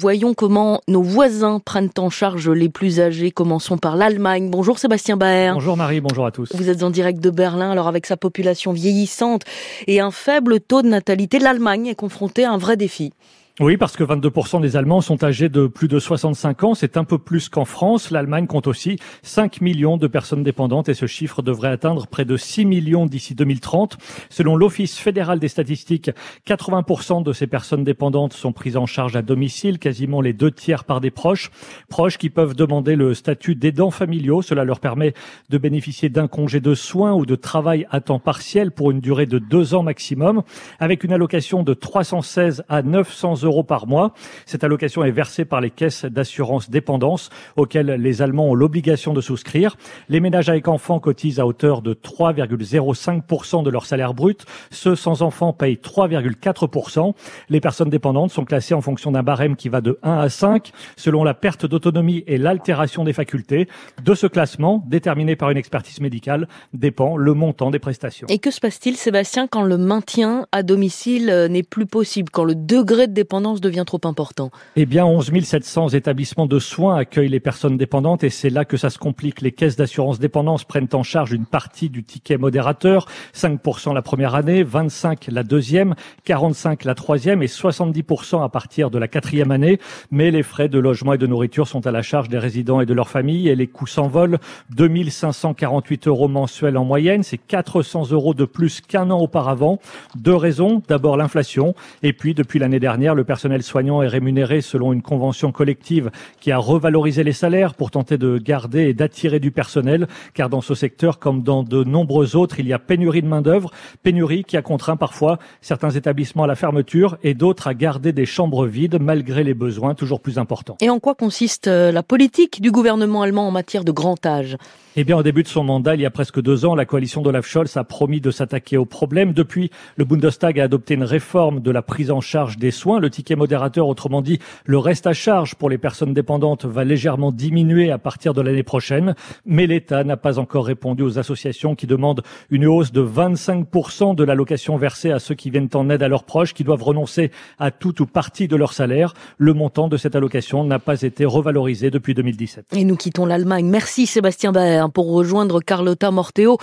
Voyons comment nos voisins prennent en charge les plus âgés. Commençons par l'Allemagne. Bonjour Sébastien Baer. Bonjour Marie, bonjour à tous. Vous êtes en direct de Berlin. Alors avec sa population vieillissante et un faible taux de natalité, l'Allemagne est confrontée à un vrai défi. Oui, parce que 22% des Allemands sont âgés de plus de 65 ans. C'est un peu plus qu'en France. L'Allemagne compte aussi 5 millions de personnes dépendantes et ce chiffre devrait atteindre près de 6 millions d'ici 2030. Selon l'Office fédéral des statistiques, 80% de ces personnes dépendantes sont prises en charge à domicile, quasiment les deux tiers par des proches. Proches qui peuvent demander le statut d'aidants familiaux. Cela leur permet de bénéficier d'un congé de soins ou de travail à temps partiel pour une durée de deux ans maximum, avec une allocation de 316 à 900 euros euros par mois. Cette allocation est versée par les caisses d'assurance dépendance auxquelles les Allemands ont l'obligation de souscrire. Les ménages avec enfants cotisent à hauteur de 3,05% de leur salaire brut. Ceux sans enfants payent 3,4%. Les personnes dépendantes sont classées en fonction d'un barème qui va de 1 à 5 selon la perte d'autonomie et l'altération des facultés. De ce classement, déterminé par une expertise médicale, dépend le montant des prestations. Et que se passe-t-il, Sébastien, quand le maintien à domicile euh, n'est plus possible, quand le degré de dépendance devient trop important Eh bien, 11 700 établissements de soins accueillent les personnes dépendantes et c'est là que ça se complique. Les caisses d'assurance dépendance prennent en charge une partie du ticket modérateur, 5% la première année, 25 la deuxième, 45 la troisième et 70% à partir de la quatrième année. Mais les frais de logement et de nourriture sont à la charge des résidents et de leurs familles et les coûts s'envolent. 2548 euros mensuels en moyenne, c'est 400 euros de plus qu'un an auparavant. Deux raisons. D'abord l'inflation et puis depuis l'année dernière, le personnel soignant est rémunéré selon une convention collective qui a revalorisé les salaires pour tenter de garder et d'attirer du personnel, car dans ce secteur, comme dans de nombreux autres, il y a pénurie de main-d'œuvre, pénurie qui a contraint parfois certains établissements à la fermeture et d'autres à garder des chambres vides malgré les besoins toujours plus importants. Et en quoi consiste euh, la politique du gouvernement allemand en matière de grand âge? Eh bien, au début de son mandat, il y a presque deux ans, la coalition d'Olaf Scholz a promis de s'attaquer au problème. Depuis, le Bundestag a adopté une réforme de la prise en charge des soins. Le ticket modérateur, autrement dit, le reste à charge pour les personnes dépendantes va légèrement diminuer à partir de l'année prochaine. Mais l'État n'a pas encore répondu aux associations qui demandent une hausse de 25% de l'allocation versée à ceux qui viennent en aide à leurs proches, qui doivent renoncer à tout ou partie de leur salaire. Le montant de cette allocation n'a pas été revalorisé depuis 2017. Et nous quittons l'Allemagne. Merci Sébastien Baer pour rejoindre Carlotta Morteo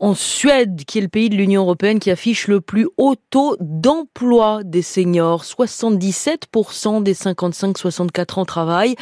en Suède, qui est le pays de l'Union européenne qui affiche le plus haut taux d'emploi des seniors. 77% des 55-64 ans travaillent.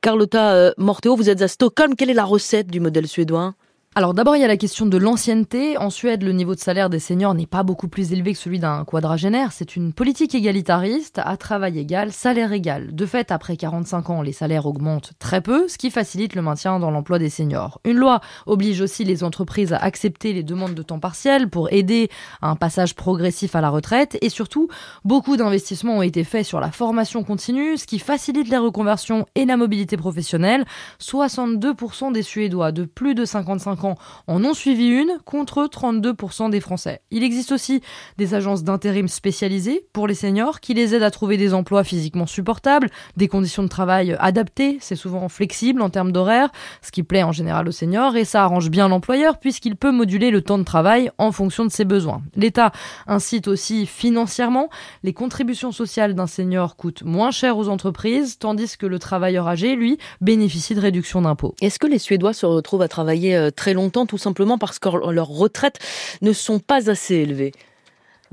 Carlotta euh, Morteo, vous êtes à Stockholm. Quelle est la recette du modèle suédois? Alors d'abord, il y a la question de l'ancienneté. En Suède, le niveau de salaire des seniors n'est pas beaucoup plus élevé que celui d'un quadragénaire. C'est une politique égalitariste, à travail égal, salaire égal. De fait, après 45 ans, les salaires augmentent très peu, ce qui facilite le maintien dans l'emploi des seniors. Une loi oblige aussi les entreprises à accepter les demandes de temps partiel pour aider à un passage progressif à la retraite. Et surtout, beaucoup d'investissements ont été faits sur la formation continue, ce qui facilite les reconversions et la mobilité professionnelle. 62% des Suédois de plus de 55 ans en ont suivi une contre 32% des Français. Il existe aussi des agences d'intérim spécialisées pour les seniors qui les aident à trouver des emplois physiquement supportables, des conditions de travail adaptées, c'est souvent flexible en termes d'horaire, ce qui plaît en général aux seniors et ça arrange bien l'employeur puisqu'il peut moduler le temps de travail en fonction de ses besoins. L'État incite aussi financièrement, les contributions sociales d'un senior coûtent moins cher aux entreprises tandis que le travailleur âgé, lui, bénéficie de réductions d'impôts. Est-ce que les Suédois se retrouvent à travailler euh, longtemps tout simplement parce que leurs retraites ne sont pas assez élevées.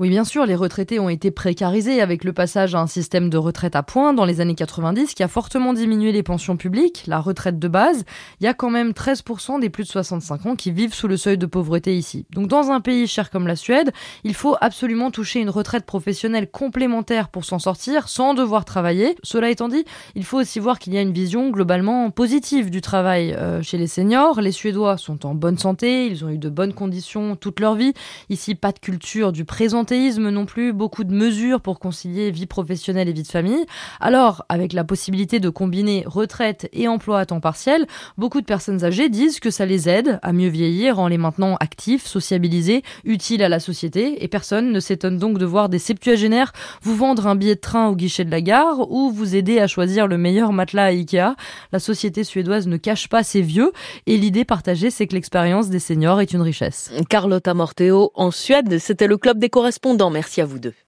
Oui, bien sûr, les retraités ont été précarisés avec le passage à un système de retraite à points dans les années 90 qui a fortement diminué les pensions publiques, la retraite de base. Il y a quand même 13% des plus de 65 ans qui vivent sous le seuil de pauvreté ici. Donc dans un pays cher comme la Suède, il faut absolument toucher une retraite professionnelle complémentaire pour s'en sortir sans devoir travailler. Cela étant dit, il faut aussi voir qu'il y a une vision globalement positive du travail euh, chez les seniors. Les Suédois sont en bonne santé, ils ont eu de bonnes conditions toute leur vie. Ici, pas de culture du présent non plus, beaucoup de mesures pour concilier vie professionnelle et vie de famille. Alors, avec la possibilité de combiner retraite et emploi à temps partiel, beaucoup de personnes âgées disent que ça les aide à mieux vieillir en les maintenant actifs, sociabilisés, utiles à la société, et personne ne s'étonne donc de voir des septuagénaires vous vendre un billet de train au guichet de la gare ou vous aider à choisir le meilleur matelas à Ikea. La société suédoise ne cache pas ses vieux, et l'idée partagée, c'est que l'expérience des seniors est une richesse. Carlotta Morteo en Suède, c'était le club des correspondants Merci à vous deux.